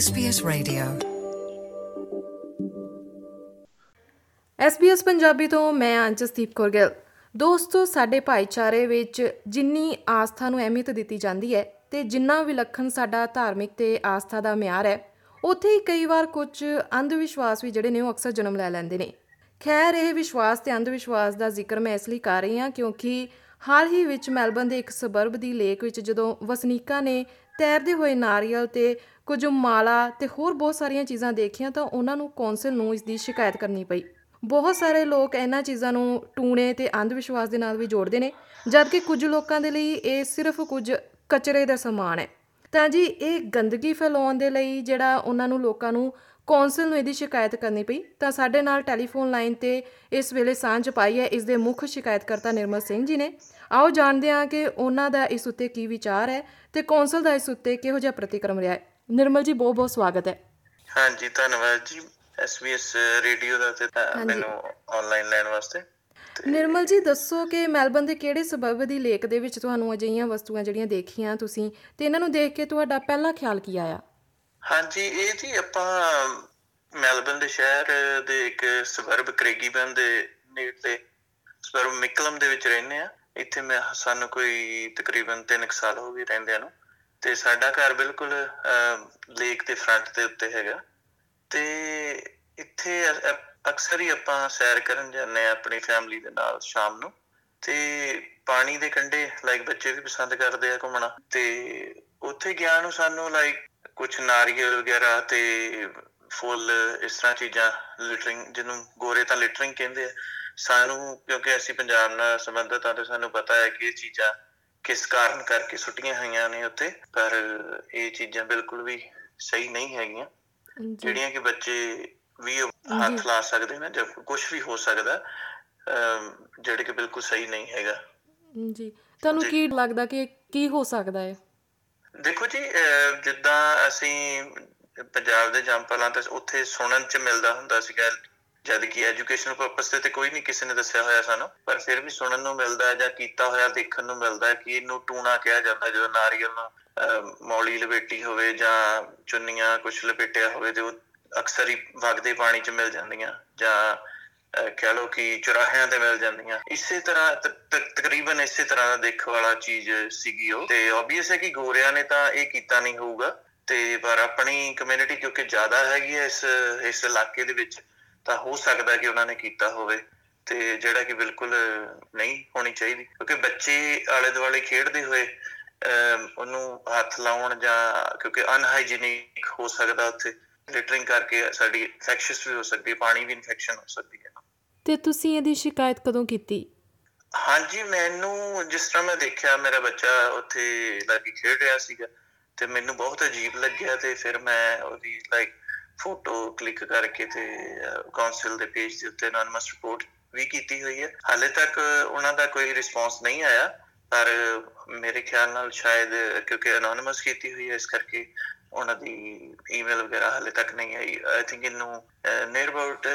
SBS Radio. SBS Punjabi ਤੋਂ ਮੈਂ ਅੰਜਸਦੀਪ ਕੌਰ ਗਿੱਲ। ਦੋਸਤੋ, ਸਾਡੇ ਭਾਈਚਾਰੇ ਵਿੱਚ ਜਿੰਨੀ ਆਸਥਾ ਨੂੰ ਅਹਿਮੀਅਤ ਦਿੱਤੀ ਜਾਂਦੀ ਹੈ ਤੇ ਜਿੰਨਾ ਵਿਲੱਖਣ ਸਾਡਾ ਧਾਰਮਿਕ ਤੇ ਆਸਥਾ ਦਾ ਮਿਆਰ ਹੈ, ਉੱਥੇ ਹੀ ਕਈ ਵਾਰ ਕੁਝ ਅੰਧ ਵਿਸ਼ਵਾਸ ਵੀ ਜਿਹੜੇ ਨੇ ਉਹ ਅਕਸਰ ਜਨਮ ਲੈ ਲੈਂਦੇ ਨੇ। ਖੈਰ, ਇਹ ਵਿਸ਼ਵਾਸ ਤੇ ਅੰਧ ਵਿਸ਼ਵਾਸ ਦਾ ਜ਼ਿਕਰ ਮੈਂ ਇਸ ਲਈ ਕਰ ਰਹੀ ਹਾਂ ਕਿਉਂਕਿ ਹਾਲ ਹੀ ਵਿੱਚ ਮੈਲਬਨ ਦੇ ਇੱਕ ਸਬਰਬ ਦੀ ਲੇਕ ਵਿੱਚ ਜਦੋਂ ਵਸਨੀਕਾਂ ਨੇ ਤੈਰਦੇ ਹੋਏ ਨਾਰੀਅਲ ਤੇ ਕੁਝ ਮਾਲਾ ਤੇ ਹੋਰ ਬਹੁਤ ਸਾਰੀਆਂ ਚੀਜ਼ਾਂ ਦੇਖੀਆਂ ਤਾਂ ਉਹਨਾਂ ਨੂੰ ਕੌਂਸਲ ਨੂੰ ਇਸ ਦੀ ਸ਼ਿਕਾਇਤ ਕਰਨੀ ਪਈ। ਬਹੁਤ ਸਾਰੇ ਲੋਕ ਇਹਨਾਂ ਚੀਜ਼ਾਂ ਨੂੰ ਟੂਣੇ ਤੇ ਅੰਧ ਵਿਸ਼ਵਾਸ ਦੇ ਨਾਲ ਵੀ ਜੋੜਦੇ ਨੇ, ਜਦਕਿ ਕੁਝ ਲੋਕਾਂ ਦੇ ਲਈ ਇਹ ਸਿਰਫ ਕੁਝ ਕਚਰੇ ਦਾ ਸਮਾਨ ਹੈ। ਤਾਂ ਜੀ, ਇਹ ਗੰਦਗੀ ਫੈਲਾਉਣ ਦੇ ਲਈ ਜਿਹੜਾ ਉਹਨਾਂ ਨੂੰ ਲੋਕਾਂ ਨੂੰ ਕੌਂਸਲ ਨੂੰ ਇਹਦੀ ਸ਼ਿਕਾਇਤ ਕਰਨੀ ਪਈ ਤਾਂ ਸਾਡੇ ਨਾਲ ਟੈਲੀਫੋਨ ਲਾਈਨ ਤੇ ਇਸ ਵੇਲੇ ਸਾਂਝ ਪਾਈ ਹੈ ਇਸ ਦੇ ਮੁੱਖ ਸ਼ਿਕਾਇਤਕਰਤਾ ਨਿਰਮਲ ਸਿੰਘ ਜੀ ਨੇ। ਆਓ ਜਾਣਦੇ ਹਾਂ ਕਿ ਉਹਨਾਂ ਦਾ ਇਸ ਉੱਤੇ ਕੀ ਵਿਚਾਰ ਹੈ ਤੇ ਕੌਂਸਲ ਦਾ ਇਸ ਉੱਤੇ ਕਿਹੋ ਜਿਹਾ ਪ੍ਰਤੀਕਰਮ ਰਿਹਾ ਹੈ। ਨਿਰਮਲ ਜੀ ਬਹੁਤ ਬਹੁਤ ਸਵਾਗਤ ਹੈ। ਹਾਂਜੀ ਧੰਨਵਾਦ ਜੀ। SBS ਰੇਡੀਓ ਦਾ ਤੇ। ਮੈਨੂੰ ਆਨਲਾਈਨ ਲੈਣ ਵਾਸਤੇ ਨਿਰਮਲ ਜੀ ਦੱਸੋ ਕਿ ਮੈਲਬਨ ਦੇ ਕਿਹੜੇ ਸਬਬ ਦੀ ਲੇਕ ਦੇ ਵਿੱਚ ਤੁਹਾਨੂੰ ਅਜਿਹੀਆਂ ਵਸਤੂਆਂ ਜਿਹੜੀਆਂ ਦੇਖੀਆਂ ਤੁਸੀਂ ਤੇ ਇਹਨਾਂ ਨੂੰ ਦੇਖ ਕੇ ਤੁਹਾਡਾ ਪਹਿਲਾ ਖਿਆਲ ਕੀ ਆਇਆ? ਹਾਂਜੀ ਇਹ ਜੀ ਆਪਾਂ ਮੈਲਬਨ ਦੇ ਸ਼ਹਿਰ ਦੇ ਇੱਕ ਸਬਰਬ ਕ੍ਰੇਗੀਬਨ ਦੇ ਨੇੜੇ ਸਬਰਬ ਮਿਕਲਮ ਦੇ ਵਿੱਚ ਰਹਿੰਦੇ ਆ। ਇੱਥੇ ਮੈਂ ਸਾਨੂੰ ਕੋਈ ਤਕਰੀਬਨ 3 ਸਾਲ ਹੋ ਗਏ ਰਹਿੰਦਿਆਂ ਨੂੰ। ਤੇ ਸਾਡਾ ਘਰ ਬਿਲਕੁਲ ਲੇਕ ਦੇ ਫਰੰਟ ਦੇ ਉੱਤੇ ਹੈਗਾ। ਤੇ ਇੱਥੇ ਅ- ਅ- ਅਕਸਰ ਹੀ ਆਪਾਂ ਸੈਰ ਕਰਨ ਜਾਂਦੇ ਆ ਆਪਣੀ ਫੈਮਿਲੀ ਦੇ ਨਾਲ ਸ਼ਾਮ ਨੂੰ। ਤੇ ਪਾਣੀ ਦੇ ਕੰਢੇ ਲਾਈਕ ਬੱਚੇ ਵੀ ਪਸੰਦ ਕਰਦੇ ਆ ਘੁੰਮਣਾ। ਤੇ ਉੱਥੇ ਗਿਆ ਨੂੰ ਸਾਨੂੰ ਲਾਈਕ ਕੁਝ ਨਾਰੀਅਲ ਵਗੈਰਾ ਤੇ ਫੁੱਲ ਇਸ ਤਰ੍ਹਾਂ ਚੀਜ਼ਾਂ ਲਿਟਰਿੰਗ ਜਿਹਨੂੰ ਗੋਰੇ ਤਾਂ ਲਿਟਰਿੰਗ ਕਹਿੰਦੇ ਆ ਸਾਨੂੰ ਕਿਉਂਕਿ ਅਸੀਂ ਪੰਜਾਬ ਨਾਲ ਸੰਬੰਧਿਤ ਹਾਂ ਤੇ ਸਾਨੂੰ ਪਤਾ ਹੈ ਕਿ ਇਹ ਚੀਜ਼ਾਂ ਕਿਸ ਕਾਰਨ ਕਰਕੇ ਸੁੱਟੀਆਂ ਹੋਈਆਂ ਨੇ ਉੱਥੇ ਪਰ ਇਹ ਚੀਜ਼ਾਂ ਬਿਲਕੁਲ ਵੀ ਸਹੀ ਨਹੀਂ ਹੈਗੀਆਂ। ਜਿਹੜੀਆਂ ਕਿ ਬੱਚੇ ਵੀ ਹੱਥ ਲਾ ਸਕਦੇ ਨੇ ਜਾਂ ਕੁਝ ਵੀ ਹੋ ਸਕਦਾ ਜਿਹੜੇ ਕਿ ਬਿਲਕੁਲ ਸਹੀ ਨਹੀਂ ਹੈਗਾ। ਜੀ। ਤੁਹਾਨੂੰ। ਕੀ ਲੱਗਦਾ ਕਿ ਕੀ ਹੋ ਸਕਦਾ ਹੈ? ਦੇਖੋ ਜੀ ਜਿੱਦਾਂ ਅਸੀਂ ਪੰਜਾਬ ਦੇ ਜੰਪਲਾਂ ਤੇ ਉੱਥੇ ਸੁਣਨ ਚ ਮਿਲਦਾ ਹੁੰਦਾ ਸੀਗਾ ਜਦ ਕਿ ਐਜੂਕੇਸ਼ਨ ਪਰਪਸ ਤੇ ਤੇ ਕੋਈ ਨਹੀਂ ਕਿਸੇ ਨੇ ਦੱਸਿਆ ਹੋਇਆ ਸਾਨੂੰ ਪਰ ਫਿਰ ਵੀ ਸੁਣਨ ਨੂੰ ਮਿਲਦਾ ਹੈ ਜਾਂ ਕੀਤਾ ਹੋਇਆ ਦੇਖਣ ਨੂੰ ਮਿਲਦਾ ਹੈ ਕਿ ਇਹਨੂੰ ਟੂਣਾ ਕਿਹਾ ਜਾਂਦਾ ਜਦੋਂ ਨਾਰੀਅਲ ਨੂੰ ਅਹ, ਮੌਲੀ ਲਪੇਟੀ ਹੋਵੇ ਜਾਂ ਚੁੰਨੀਆਂ ਕੁਝ ਲਪੇਟਿਆ ਹੋਵੇ ਤੇ ਉਹ ਅਕਸਰ ਹੀ ਵਗਦੇ ਪਾਣੀ ਚ ਮਿਲ ਜਾਂਦੀਆਂ ਜਾਂ ਅਹ, ਕਹਿ ਲਓ ਕਿ ਚੁਰਾਹਿਆਂ ਤੇ ਮਿਲ ਜਾਂਦੀਆਂ। ਇਸੇ ਤਰ੍ਹਾਂ ਤ- ਤ- ਤਕਰੀਬਨ ਇਸੇ ਤਰ੍ਹਾਂ ਦਾ ਦੇਖਣ ਵਾਲਾ ਚੀਜ਼ ਸੀਗੀ ਉਹ ਤੇ ਆਬਵੀਅਸ ਹੈ ਕਿ ਗੋਰਿਆਂ ਨੇ ਤਾਂ ਇਹ ਕੀਤਾ ਨਹੀਂ ਹੋਊਗਾ। ਤੇ ਪਰ ਆਪਣੀ ਕਮਿਊਨਿਟੀ ਕਿਉਂਕਿ ਜ਼ਿਆਦਾ ਹੈਗੀ ਹੈ ਇਸ ਇਸ ਇਲਾਕੇ ਦੇ ਵਿੱਚ ਤਾਂ ਹੋ ਸਕਦਾ ਕਿ ਉਹਨਾਂ ਨੇ ਕੀਤਾ ਹੋਵੇ ਤੇ ਜਿਹੜਾ ਕਿ ਬਿਲਕੁਲ ਨਹੀਂ ਹੋਣੀ ਚਾਹੀਦੀ। ਕਿਉਂਕਿ ਬੱਚੇ ਆਲੇ ਦੁਆਲੇ ਖੇਡਦੇ ਹੋਏ ਉਹਨੂੰ ਹੱਥ ਲਾਉਣ ਜਾਂ ਕਿਉਂਕਿ ਅਨਹਾਈਜੀਨਿਕ ਹੋ ਸਕਦਾ ਉੱਥੇ। ਲਿਟਰਿੰਗ ਕਰਕੇ ਸਾਡੀ ਇਨਫੈਕਸ਼ੀਅਸ ਵੀ ਹੋ ਸਕਦੀ ਹੈ ਪਾਣੀ ਵੀ ਇਨਫੈਕਸ਼ਨ ਹੋ ਸਕਦੀ ਹੈ। ਤੇ ਤੁਸੀਂ ਇਹਦੀ ਸ਼ਿਕਾਇਤ ਕਦੋਂ ਕੀਤੀ? ਹਾਂਜੀ ਮੈਨੂੰ ਜਿਸ ਤਰ੍ਹਾਂ ਮੈਂ ਦੇਖਿਆ ਮੇਰਾ ਬੱਚਾ ਉੱਥੇ ਲੱਗੀ ਖੇਡ ਰਿਹਾ ਸੀਗਾ। ਤੇ ਮੈਨੂੰ ਬਹੁਤ ਅਜੀਬ ਲੱਗਿਆ ਤੇ ਫਿਰ ਮੈਂ ਉਹਦੀ ਲਾਈਕ ਫੋਟੋ ਕਲਿੱਕ ਕਰਕੇ ਤੇ ਕਾਉਂਸਲ ਦੇ ਪੇਜ ਦੇ ਉੱਤੇ ਅਨੋਨਿਮਸ ਰਿਪੋਰਟ ਵੀ ਕੀਤੀ ਹੋਈ ਹੈ। ਹਾਲੇ ਤੱਕ ਉਹਨਾਂ ਦਾ ਕੋਈ ਰਿਸਪੌਂਸ ਨਹੀਂ ਆਇਆ ਪਰ ਮੇਰੇ ਖਿਆਲ ਨਾਲ ਸ਼ਾਇਦ ਕਿਉਂਕਿ ਅਨੋਨਿਮਸ ਕੀਤੀ ਹੋਈ ਹੈ ਇਸ ਕਰਕੇ ਉਹਨਾਂ ਦੀ ਈਮੇਲ ਵਗੈਰਾ ਹਾਲੇ ਤੱਕ ਨਹੀਂ ਆਈ। ਆਈ ਥਿੰਕ ਇਹਨੂੰ ਨੀਅਰ ਅਬਾਊਟ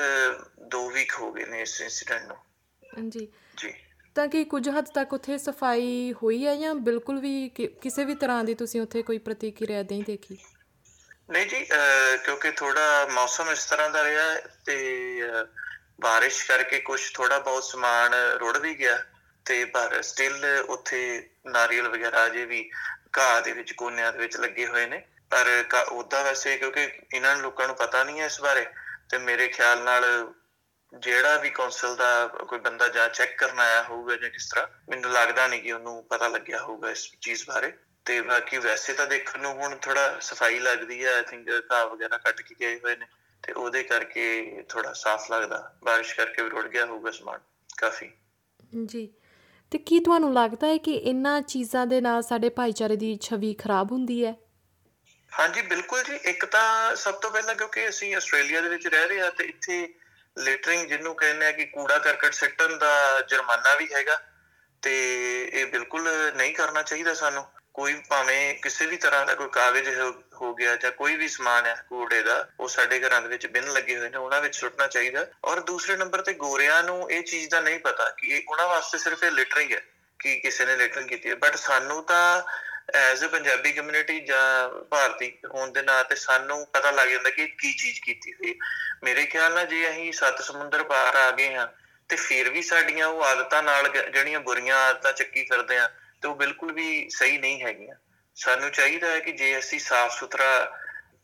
2 ਵੀਕ ਹੋ ਗਏ ਨੇ ਇਸ ਇਨਸੀਡੈਂਟ ਨੂੰ। ਜੀ ਜੀ। ਤਾਂ ਕਿ ਕੁਝ ਹੱਦ ਤੱਕ ਉੱਥੇ ਸਫ਼ਾਈ ਹੋਈ ਹੈ ਜਾਂ ਬਿਲਕੁਲ ਵੀ ਕਿ- ਕਿਸੇ ਵੀ ਤਰ੍ਹਾਂ ਦੀ ਤੁਸੀਂ ਉੱਥੇ ਕੋਈ ਪ੍ਰਤੀਕਿਰਿਆ ਨਹੀਂ ਦੇਖੀ? ਨਹੀਂ ਜੀ, ਅਹ, ਕਿਉਂਕਿ ਥੋੜਾ ਮੌਸਮ ਇਸ ਤਰ੍ਹਾਂ ਦਾ ਰਿਹਾ ਹੈ ਤੇ, ਅਹ, ਬਾਰਿਸ਼ ਕਰਕੇ ਕੁਝ ਥੋੜਾ ਬਹੁਤ ਸਮਾਨ ਰੁੜ ਵੀ ਗਿਆ ਤੇ ਪਰ ਸਟਿਲ ਉੱਥੇ ਨਾਰੀਅਲ ਵਗੈਰਾ ਅਜੇ ਵੀ ਘਾਹ ਦੇ ਵਿੱਚ ਕੋਨਿਆਂ ਦੇ ਵਿੱਚ ਲੱਗੇ ਹੋਏ ਨੇ। ਪਰ ਉਹਦਾ ਵੈਸੇ ਕਿਉਂਕਿ ਇਹਨਾਂ ਲੋਕਾਂ ਨੂੰ ਪਤਾ ਨਹੀਂ ਹੈ ਇਸ ਬਾਰੇ ਤੇ ਮੇਰੇ ਖਿਆਲ ਨਾਲ ਜਿਹੜਾ ਵੀ ਕੌਂਸਲ ਦਾ ਕੋਈ ਬੰਦਾ ਜਾਂ ਚੈੱਕ ਕਰਨ ਆਇਆ ਹੋਊਗਾ ਜਾਂ ਕਿਸ ਤਰ੍ਹਾਂ ਮੈਨੂੰ ਲੱਗਦਾ ਨਹੀਂ ਕਿ ਉਹਨੂੰ ਪਤਾ ਲੱਗਿਆ ਹੋਊਗਾ ਇਸ ਚੀਜ਼ ਬਾਰੇ। ਤੇ ਬਾਕੀ ਵੈਸੇ ਤਾਂ ਦੇਖਣ ਨੂੰ ਹੁਣ ਥੋੜਾ ਸਫ਼ਾਈ ਲੱਗਦੀ ਹੈ ਆਈ ਥਿੰਕ ਘਾਹ ਵਗੈਰਾ ਕੱਟ ਕੇ ਗਏ ਹੋਏ ਨੇ ਤੇ ਉਹਦੇ ਕਰਕੇ ਥੋੜਾ ਸਾਫ਼ ਲੱਗਦਾ। ਬਾਰਿਸ਼ ਕਰਕੇ ਵੀ ਰੁੜ ਗਿਆ ਹੋਊਗਾ ਸਮਾਨ ਕਾਫੀ। ਜੀ। ਤੇ ਕੀ ਤੁਹਾਨੂੰ ਲੱਗਦਾ ਹੈ ਕਿ ਇਹਨਾਂ ਚੀਜ਼ਾਂ ਦੇ ਨਾਲ ਸਾਡੇ ਭਾਈਚਾਰੇ ਦੀ ਛਵੀ ਖਰਾਬ ਹੁੰਦੀ ਹੈ? ਹਾਂਜੀ ਬਿਲਕੁਲ ਜੀ। ਇੱਕ ਤਾਂ ਸਭ ਤੋਂ ਪਹਿਲਾਂ ਕਿਉਂਕਿ ਅਸੀਂ ਆਸਟ੍ਰੇਲੀਆ ਦੇ ਵਿੱਚ ਰਹਿ ਰਹੇ ਹਾਂ ਤੇ ਇੱਥੇ ਲਿਟਰਿੰਗ ਜਿਹਨੂੰ ਕਹਿੰਦੇ ਆ ਕਿ ਕੂੜਾ ਕਰਕਟ ਸਿੱਟਣ ਦਾ ਜੁਰਮਾਨਾ ਵੀ ਹੈਗਾ ਤੇ ਇਹ ਬਿਲਕੁਲ ਨਹੀਂ ਕਰਨਾ ਚਾਹੀਦਾ ਸਾਨੂੰ। ਕੋਈ ਭਾਵੇਂ ਕਿਸੇ ਵੀ ਤਰ੍ਹਾਂ ਦਾ ਕੋਈ ਕਾਗਜ਼ ਹੋ- ਹੋ ਗਿਆ ਜਾਂ ਕੋਈ ਵੀ ਸਮਾਨ ਹੈ ਕੂੜੇ ਦਾ, ਉਹ ਸਾਡੇ ਘਰਾਂ ਦੇ ਵਿੱਚ ਬਿਨ ਲੱਗੇ ਹੋਏ ਨੇ, ਉਹਨਾਂ ਵਿੱਚ ਸੁੱਟਣਾ ਚਾਹੀਦਾ। ਔਰ ਦੂਸਰੇ ਨੰਬਰ ਤੇ ਗੋਰਿਆਂ ਨੂੰ ਇਹ ਚੀਜ਼ ਦਾ ਨਹੀਂ ਪਤਾ ਕਿ ਇਹ, ਉਹਨਾਂ ਵਾਸਤੇ ਸਿਰਫ ਇਹ ਲਿਟਰਿੰਗ ਹੈ ਕਿ ਕਿਸੇ ਨੇ ਲਿਟਰਿੰਗ ਕੀਤੀ ਹੈ। ਬਟ ਸਾਨੂੰ ਤਾਂ ਐਜ਼ ਅ ਪੰਜਾਬੀ ਕਮਿਊਨਿਟੀ ਜਾਂ ਭਾਰਤੀ ਹੋਣ ਦੇ ਨਾਂ ਤੇ ਸਾਨੂੰ ਪਤਾ ਲੱਗ ਜਾਂਦਾ ਕਿ ਕੀ ਚੀਜ਼ ਕੀਤੀ ਹੋਈ ਮੇਰੇ ਖਿਆਲ ਨਾਲ ਜੇ ਅਸੀਂ ਸੱਤ ਸਮੁੰਦਰ ਪਾਰ ਆ ਗਏ ਹਾਂ, ਤੇ ਫਿਰ ਵੀ ਸਾਡੀਆਂ ਉਹ ਆਦਤਾਂ ਨਾਲ ਜਿਹੜੀਆਂ ਬੁਰੀਆਂ ਆਦਤਾਂ ਚੱਕੀ ਕਰਦੇ ਆ ਤੇ ਉਹ ਬਿਲਕੁਲ ਵੀ ਸਹੀ ਨਹੀਂ ਹੈਗੀਆਂ। ਸਾਨੂੰ ਚਾਹੀਦਾ ਹੈ ਕਿ ਜੇ ਅਸੀਂ ਸਾਫ਼ ਸੁਥਰਾ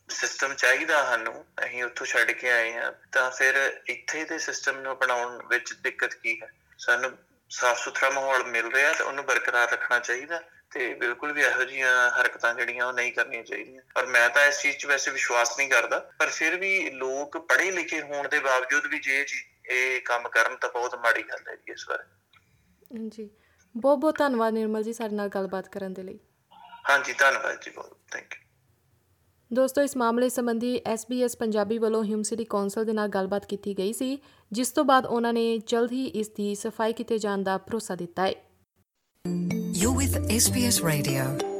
ਸਿਸਟਮ ਚਾਹੀਦਾ ਸਾਨੂੰ, ਅਸੀਂ ਉੱਥੋਂ ਛੱਡ ਕੇ ਆਏ ਹਾਂ, ਤਾਂ ਫਿਰ ਇੱਥੇ ਦੇ ਸਿਸਟਮ ਨੂੰ ਅਪਣਾਉਣ ਵਿੱਚ ਦਿੱਕਤ ਕੀ ਹੈ? ਸਾਨੂੰ ਸਾਫ਼ ਸੁਥਰਾ ਮਾਹੌਲ ਮਿਲ ਰਿਹਾ, ਤੇ ਉਹਨੂੰ ਬਰਕਰਾਰ ਰੱਖਣਾ ਚਾਹੀਦਾ। ਤੇ ਬਿਲਕੁਲ ਵੀ ਇਹੋ ਜਿਹੀਆਂ ਹਰਕਤਾਂ ਜਿਹੜੀਆਂ ਉਹ ਨਹੀਂ ਕਰਨੀਆਂ ਚਾਹੀਦੀਆਂ। ਪਰ ਮੈਂ ਤਾਂ ਇਸ ਚੀਜ਼ 'ਚ ਵੈਸੇ ਵਿਸ਼ਵਾਸ ਨਹੀਂ ਕਰਦਾ ਪਰ ਫਿਰ ਵੀ ਲੋਕ ਪੜ੍ਹੇ ਲਿਖੇ ਹੋਣ ਦੇ ਬਾਵਜੂਦ ਵੀ ਜੇ ਇਹ ਕੰਮ ਕਰਨ ਤਾਂ ਬਹੁਤ ਮਾੜੀ ਗੱਲ ਹੈ ਜੀ ਇਸ ਬਾਰੇ। ਜੀ। ਬਹੁਤ ਬਹੁਤ ਧੰਨਵਾਦ ਨਿਰਮਲ ਜੀ ਸਾਡੇ ਨਾਲ ਗੱਲਬਾਤ ਕਰਨ ਦੇ ਲਈ। ਹਾਂਜੀ ਧੰਨਵਾਦ ਜੀ ਬਹੁਤ। ਥੈਂਕ ਯੂ ਦੋਸਤੋ ਇਸ ਮਾਮਲੇ ਸੰਬੰਧੀ SBS ਪੰਜਾਬੀ ਵੱਲੋਂ ਹਿਊਮ ਸਿਟੀ ਕੌਂਸਲ ਦੇ ਨਾਲ ਗੱਲਬਾਤ ਕੀਤੀ ਗਈ ਸੀ ਜਿਸ ਤੋਂ ਬਾਅਦ ਉਹਨਾਂ ਨੇ ਜਲਦ ਹੀ ਇਸ ਦੀ ਸਫ਼ਾਈ ਕੀਤੇ ਜਾਣ ਦਾ ਭਰੋਸਾ ਦਿੱਤਾ ਹੈ। With SBS Radio.